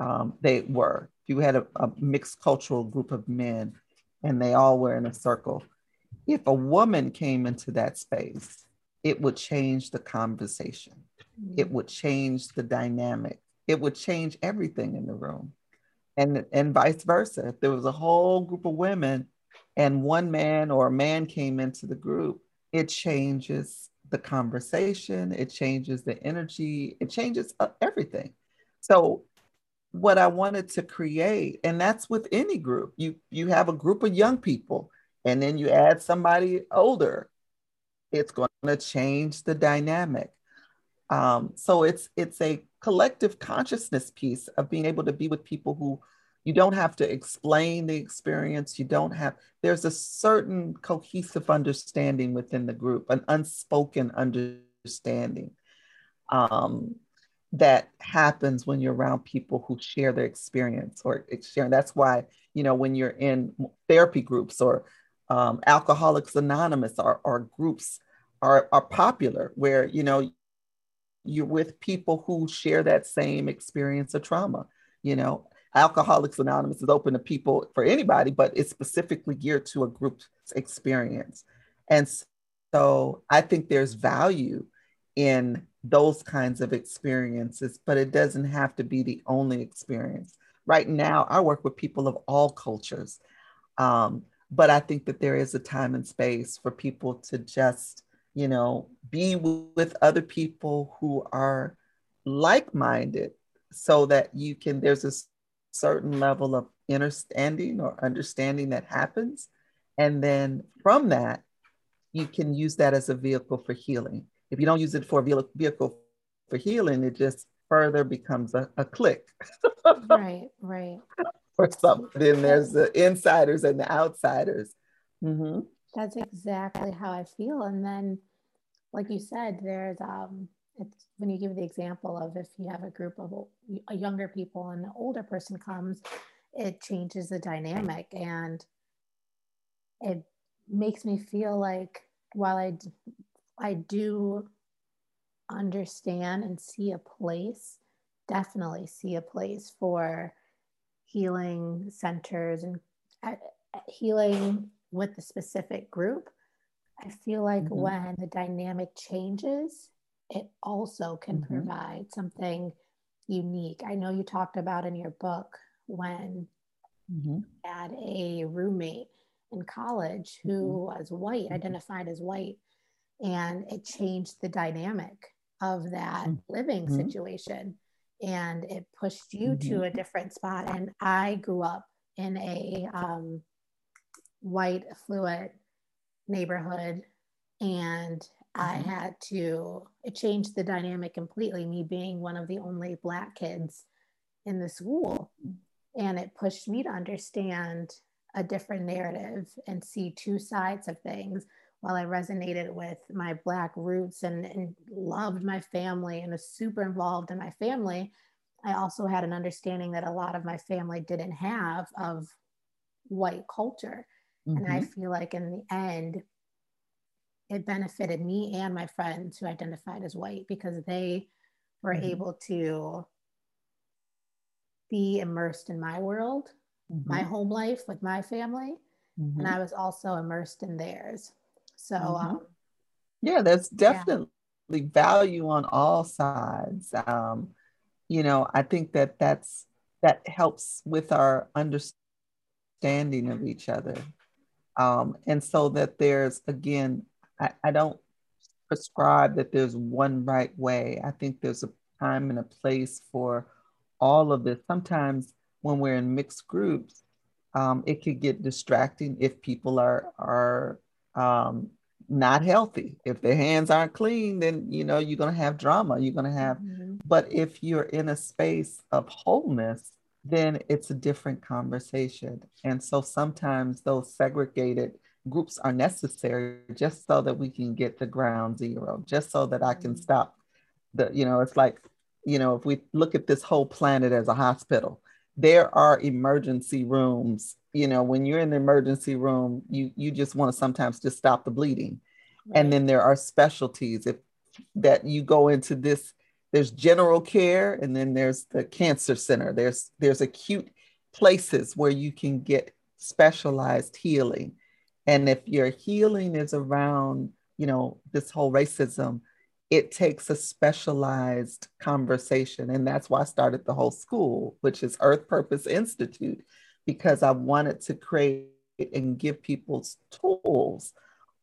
um, they were. If you had a, a mixed cultural group of men and they all were in a circle, if a woman came into that space, it would change the conversation. It would change the dynamic it would change everything in the room. And, and vice versa. If there was a whole group of women and one man or a man came into the group, it changes the conversation, it changes the energy, it changes uh, everything. So what I wanted to create, and that's with any group. You you have a group of young people, and then you add somebody older, it's going to change the dynamic. Um, so it's it's a collective consciousness piece of being able to be with people who you don't have to explain the experience. You don't have, there's a certain cohesive understanding within the group, an unspoken understanding um, that happens when you're around people who share their experience or sharing. That's why, you know, when you're in therapy groups or um, Alcoholics Anonymous or, or groups are, are popular where, you know, you're with people who share that same experience of trauma. You know, Alcoholics Anonymous is open to people for anybody, but it's specifically geared to a group's experience. And so I think there's value in those kinds of experiences, but it doesn't have to be the only experience. Right now, I work with people of all cultures. Um, but I think that there is a time and space for people to just, you know, be with other people who are like minded so that you can, there's a certain level of understanding or understanding that happens. And then from that, you can use that as a vehicle for healing. If you don't use it for a vehicle for healing, it just further becomes a, a click. right, right. Or something. Then there's the insiders and the outsiders. Mm-hmm. That's exactly how I feel. And then, like you said, there's um, it's when you give the example of if you have a group of younger people and an older person comes, it changes the dynamic and it makes me feel like while I, I do understand and see a place, definitely see a place for healing centers and uh, healing with the specific group. I feel like mm-hmm. when the dynamic changes, it also can mm-hmm. provide something unique. I know you talked about in your book when mm-hmm. you had a roommate in college who mm-hmm. was white, mm-hmm. identified as white, and it changed the dynamic of that mm-hmm. living situation and it pushed you to a different spot. And I grew up in a um, white affluent neighborhood and I mm-hmm. had to, it changed the dynamic completely, me being one of the only Black kids in the school. And it pushed me to understand a different narrative and see two sides of things while I resonated with my Black roots and, and loved my family and was super involved in my family. I also had an understanding that a lot of my family didn't have of white culture. Mm-hmm. And I mm-hmm. feel like in the end, it benefited me and my friends who identified as white because they were mm-hmm. able to be immersed in my world, mm-hmm. my home life with my family, mm-hmm. and I was also immersed in theirs. So, mm-hmm. um, yeah, there's definitely yeah. value on all sides. Um, you know, I think that that's that helps with our understanding of each other. Um, and so that there's again I, I don't prescribe that there's one right way. I think there's a time and a place for all of this. Sometimes when we're in mixed groups, um, it could get distracting if people are are um, not healthy. If their hands aren't clean, then you know you're going to have drama. You're going to have. Mm-hmm. But if you're in a space of wholeness, then it's a different conversation. And so sometimes those segregated groups are necessary just so that we can get to ground zero, just so that I can mm-hmm. stop the, you know, it's like, you know, if we look at this whole planet as a hospital, there are emergency rooms. You know, when you're in the emergency room, you you just want to sometimes just stop the bleeding. Right. And then there are specialties if that you go into this there's general care and then there's the cancer center. There's there's acute places where you can get specialized healing and if your healing is around, you know, this whole racism, it takes a specialized conversation. And that's why I started the whole school, which is Earth Purpose Institute, because I wanted to create and give people tools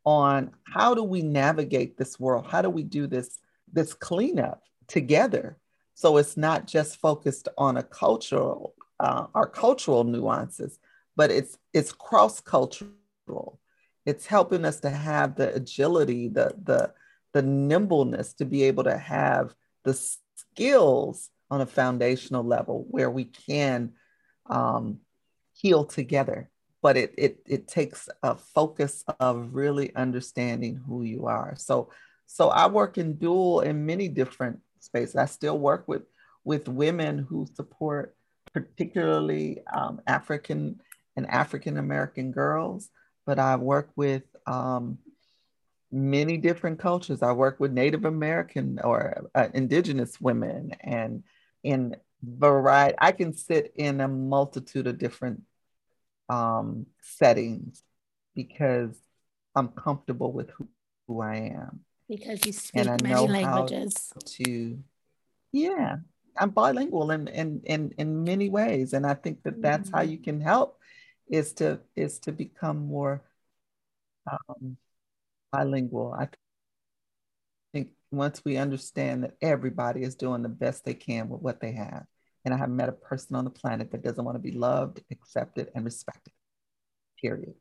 on how do we navigate this world? How do we do this, this cleanup together? So it's not just focused on a cultural, uh, our cultural nuances, but it's it's cross-cultural. It's helping us to have the agility, the the the nimbleness to be able to have the skills on a foundational level where we can um, heal together but it, it it takes a focus of really understanding who you are so so i work in dual in many different spaces i still work with with women who support particularly um, african and african american girls but i work with um, many different cultures i work with native american or uh, indigenous women and in variety. I can sit in a multitude of different um, settings because I'm comfortable with who, who I am. Because you speak many languages. to, yeah, I'm bilingual in, in, in, in many ways. And I think that that's mm-hmm. how you can help is to, is to become more um, bilingual. I think once we understand that everybody is doing the best they can with what they have, and I haven't met a person on the planet that doesn't want to be loved, accepted, and respected, period.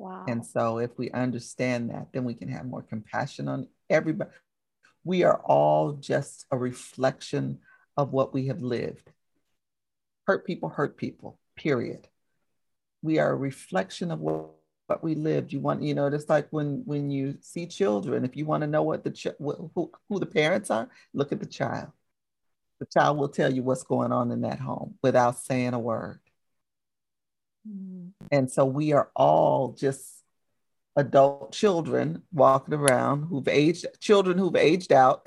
Wow. And so if we understand that, then we can have more compassion on everybody. We are all just a reflection of what we have lived. Hurt people hurt people, period. We are a reflection of what, what we lived. You want, you know, just like when when you see children, if you want to know what the ch- who, who the parents are, look at the child the child will tell you what's going on in that home without saying a word. Mm. And so we are all just adult children walking around who've aged, children who've aged out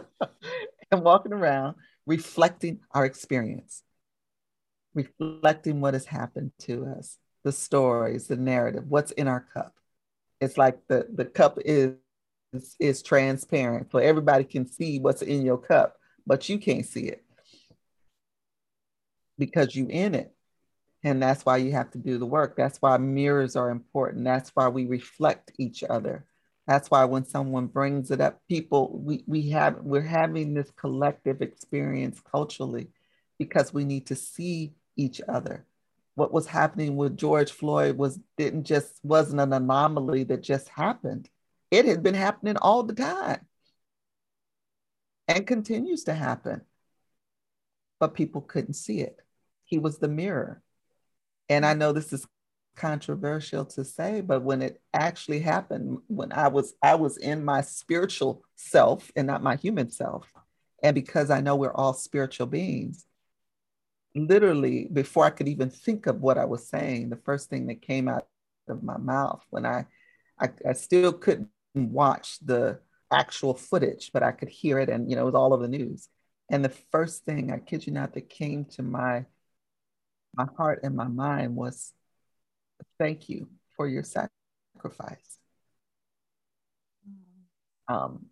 and walking around reflecting our experience, reflecting what has happened to us, the stories, the narrative, what's in our cup. It's like the, the cup is, is, is transparent, so everybody can see what's in your cup but you can't see it because you in it and that's why you have to do the work that's why mirrors are important that's why we reflect each other that's why when someone brings it up people we, we have we're having this collective experience culturally because we need to see each other what was happening with george floyd was didn't just wasn't an anomaly that just happened it had been happening all the time and continues to happen. But people couldn't see it. He was the mirror. And I mm-hmm. know this is controversial to say, but when it actually happened, when I was I was in my spiritual self and not my human self. And because I know we're all spiritual beings, literally before I could even think of what I was saying, the first thing that came out of my mouth when I I, I still couldn't watch the actual footage, but I could hear it and, you know, it was all over the news. And the first thing, I kid you not, that came to my, my heart and my mind was, thank you for your sacrifice. Um,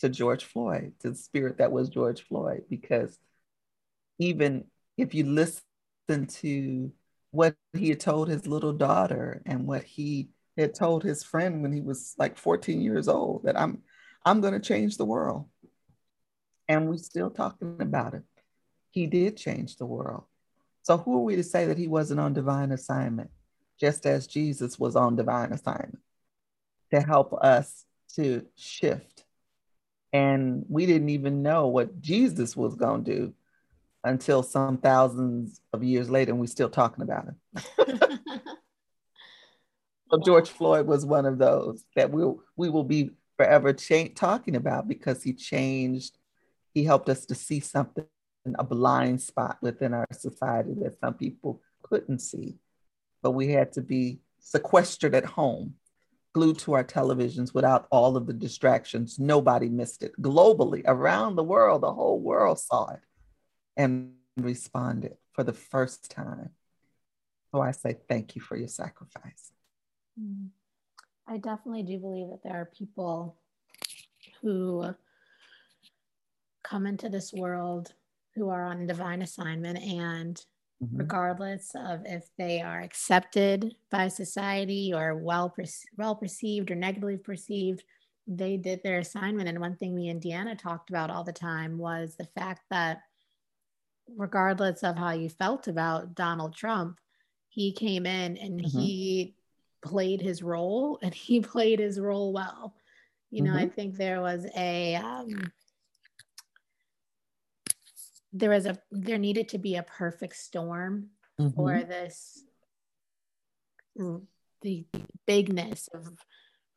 to George Floyd, to the spirit that was George Floyd, because even if you listen to what he had told his little daughter and what he had told his friend when he was like 14 years old, that I'm I'm going to change the world. And we're still talking about it. He did change the world. So who are we to say that he wasn't on divine assignment, just as Jesus was on divine assignment to help us to shift? And we didn't even know what Jesus was going to do until some thousands of years later, and we're still talking about it. so George Floyd was one of those that we'll, we will be forever cha- talking about because he changed, he helped us to see something, a blind spot within our society that some people couldn't see. But we had to be sequestered at home, glued to our televisions without all of the distractions. Nobody missed it. Globally, around the world, the whole world saw it and responded for the first time. So I say thank you for your sacrifice. Mm. I definitely do believe that there are people who come into this world who are on divine assignment and mm-hmm. regardless of if they are accepted by society or well, well perceived or negatively perceived. They did their assignment. And one thing me and Deanna talked about all the time was the fact that regardless of how you felt about Donald Trump, he came in and mm-hmm. he played his role and he played his role well. You know, mm-hmm. I think there was a um, there was a there needed to be a perfect storm mm-hmm. for this the bigness of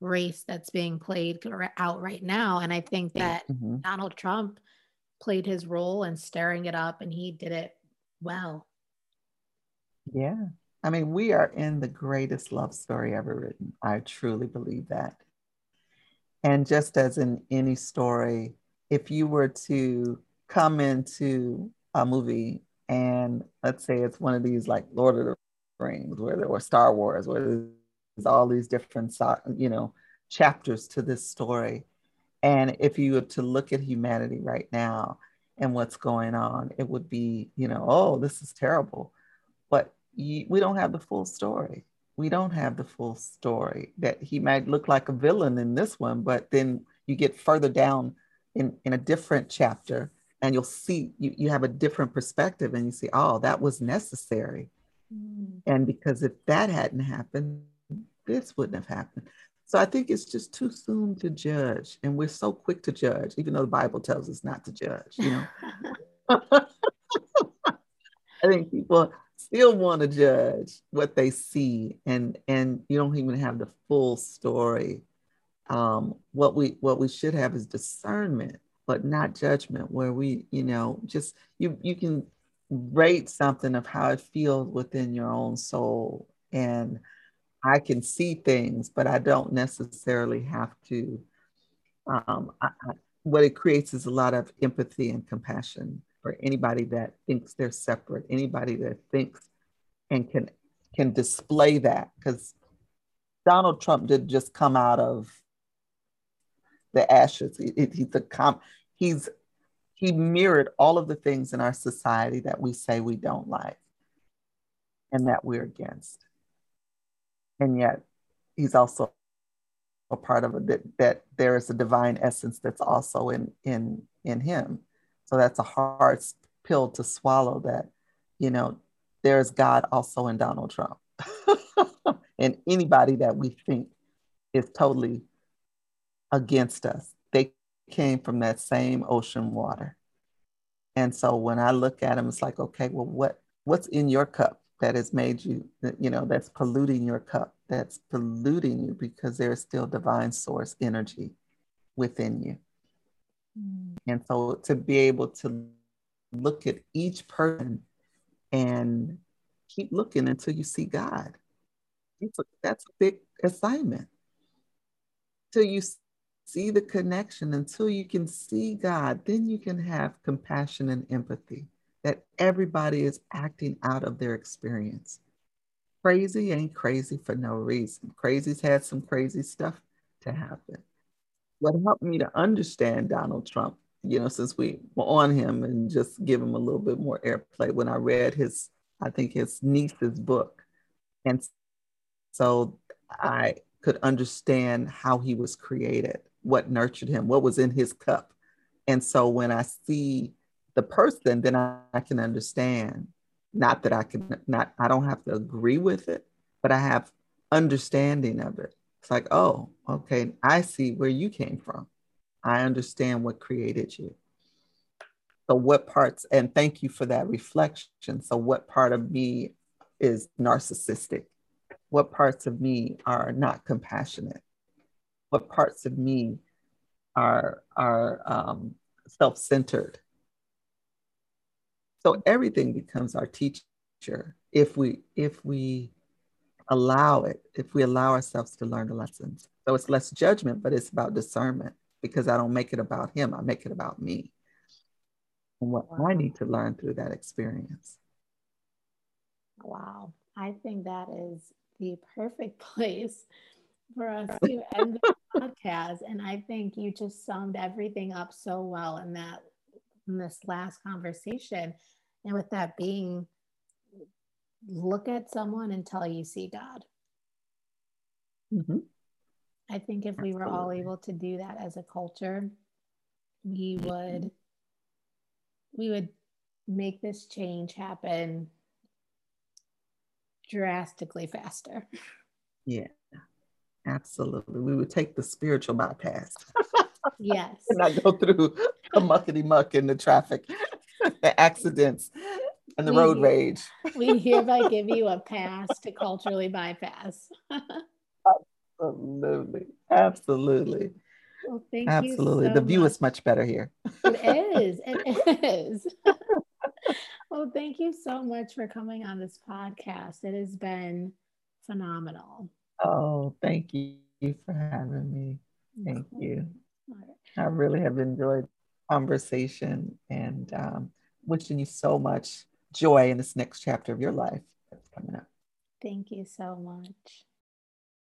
race that's being played out right now. And i think that mm-hmm. donald trump played his role in stirring it up and he did it well. Yeah. I mean we are in the greatest love story ever written. I truly believe that. And just as in any story if you were to come into a movie and let's say it's one of these like Lord of the Rings where there were Star Wars where there's all these different you know chapters to this story. And if you were to look at humanity right now and what's going on it would be you know oh this is terrible. But you, we don't have the full story. We don't have the full story that he might look like a villain in this one but then you get further down in, in a different chapter and you'll see you, you have a different perspective and you see oh that was necessary. Mm. and because if that hadn't happened this wouldn't have happened. So i think it's just too soon to judge and we're so quick to judge even though the bible tells us not to judge you know? I think people still want to judge what they see and and you don't even have the full story. Um, what we what we should have is discernment but not judgment where we you know just you you can rate something of how it feels within your own soul and i can see things but i don't necessarily have to um, I, I, what it creates is a lot of empathy and compassion for anybody that thinks they're separate anybody that thinks and can can display that because donald trump did just come out of the ashes. He, he's a com- he's he mirrored all of the things in our society that we say we don't like and that we're against. And yet he's also a part of it that, that there is a divine essence that's also in in in him. So that's a hard pill to swallow that, you know, there's God also in Donald Trump. and anybody that we think is totally against us. They came from that same ocean water. And so when I look at them, it's like, okay, well, what what's in your cup that has made you, you know, that's polluting your cup, that's polluting you because there's still divine source energy within you. Mm. And so to be able to look at each person and keep looking until you see God. That's a big assignment. Till you see the connection until you can see God, then you can have compassion and empathy that everybody is acting out of their experience. Crazy ain't crazy for no reason. Crazy's had some crazy stuff to happen. What helped me to understand Donald Trump, you know, since we were on him and just give him a little bit more airplay when I read his, I think his niece's book. And so I could understand how he was created what nurtured him, what was in his cup. And so when I see the person, then I, I can understand. Not that I can not, I don't have to agree with it, but I have understanding of it. It's like, oh, okay, I see where you came from. I understand what created you. So, what parts, and thank you for that reflection. So, what part of me is narcissistic? What parts of me are not compassionate? what parts of me are are um, self-centered. So everything becomes our teacher if we if we allow it, if we allow ourselves to learn the lessons. So it's less judgment, but it's about discernment because I don't make it about him, I make it about me and what wow. I need to learn through that experience. Wow. I think that is the perfect place for us to end the podcast. And I think you just summed everything up so well in that in this last conversation. And with that being look at someone until you see God. Mm-hmm. I think if we were all able to do that as a culture, we would we would make this change happen drastically faster. Yeah, absolutely. We would take the spiritual bypass. Yes. and not go through the muckety muck in the traffic, the accidents, and the we, road rage. we hereby give you a pass to culturally bypass. absolutely. Absolutely. Well, thank you. Absolutely. So the view much. is much better here. it is. It is. Well, thank you so much for coming on this podcast. It has been phenomenal. Oh, thank you for having me. Thank you. I really have enjoyed conversation and um, wishing you so much joy in this next chapter of your life that's coming up. Thank you so much.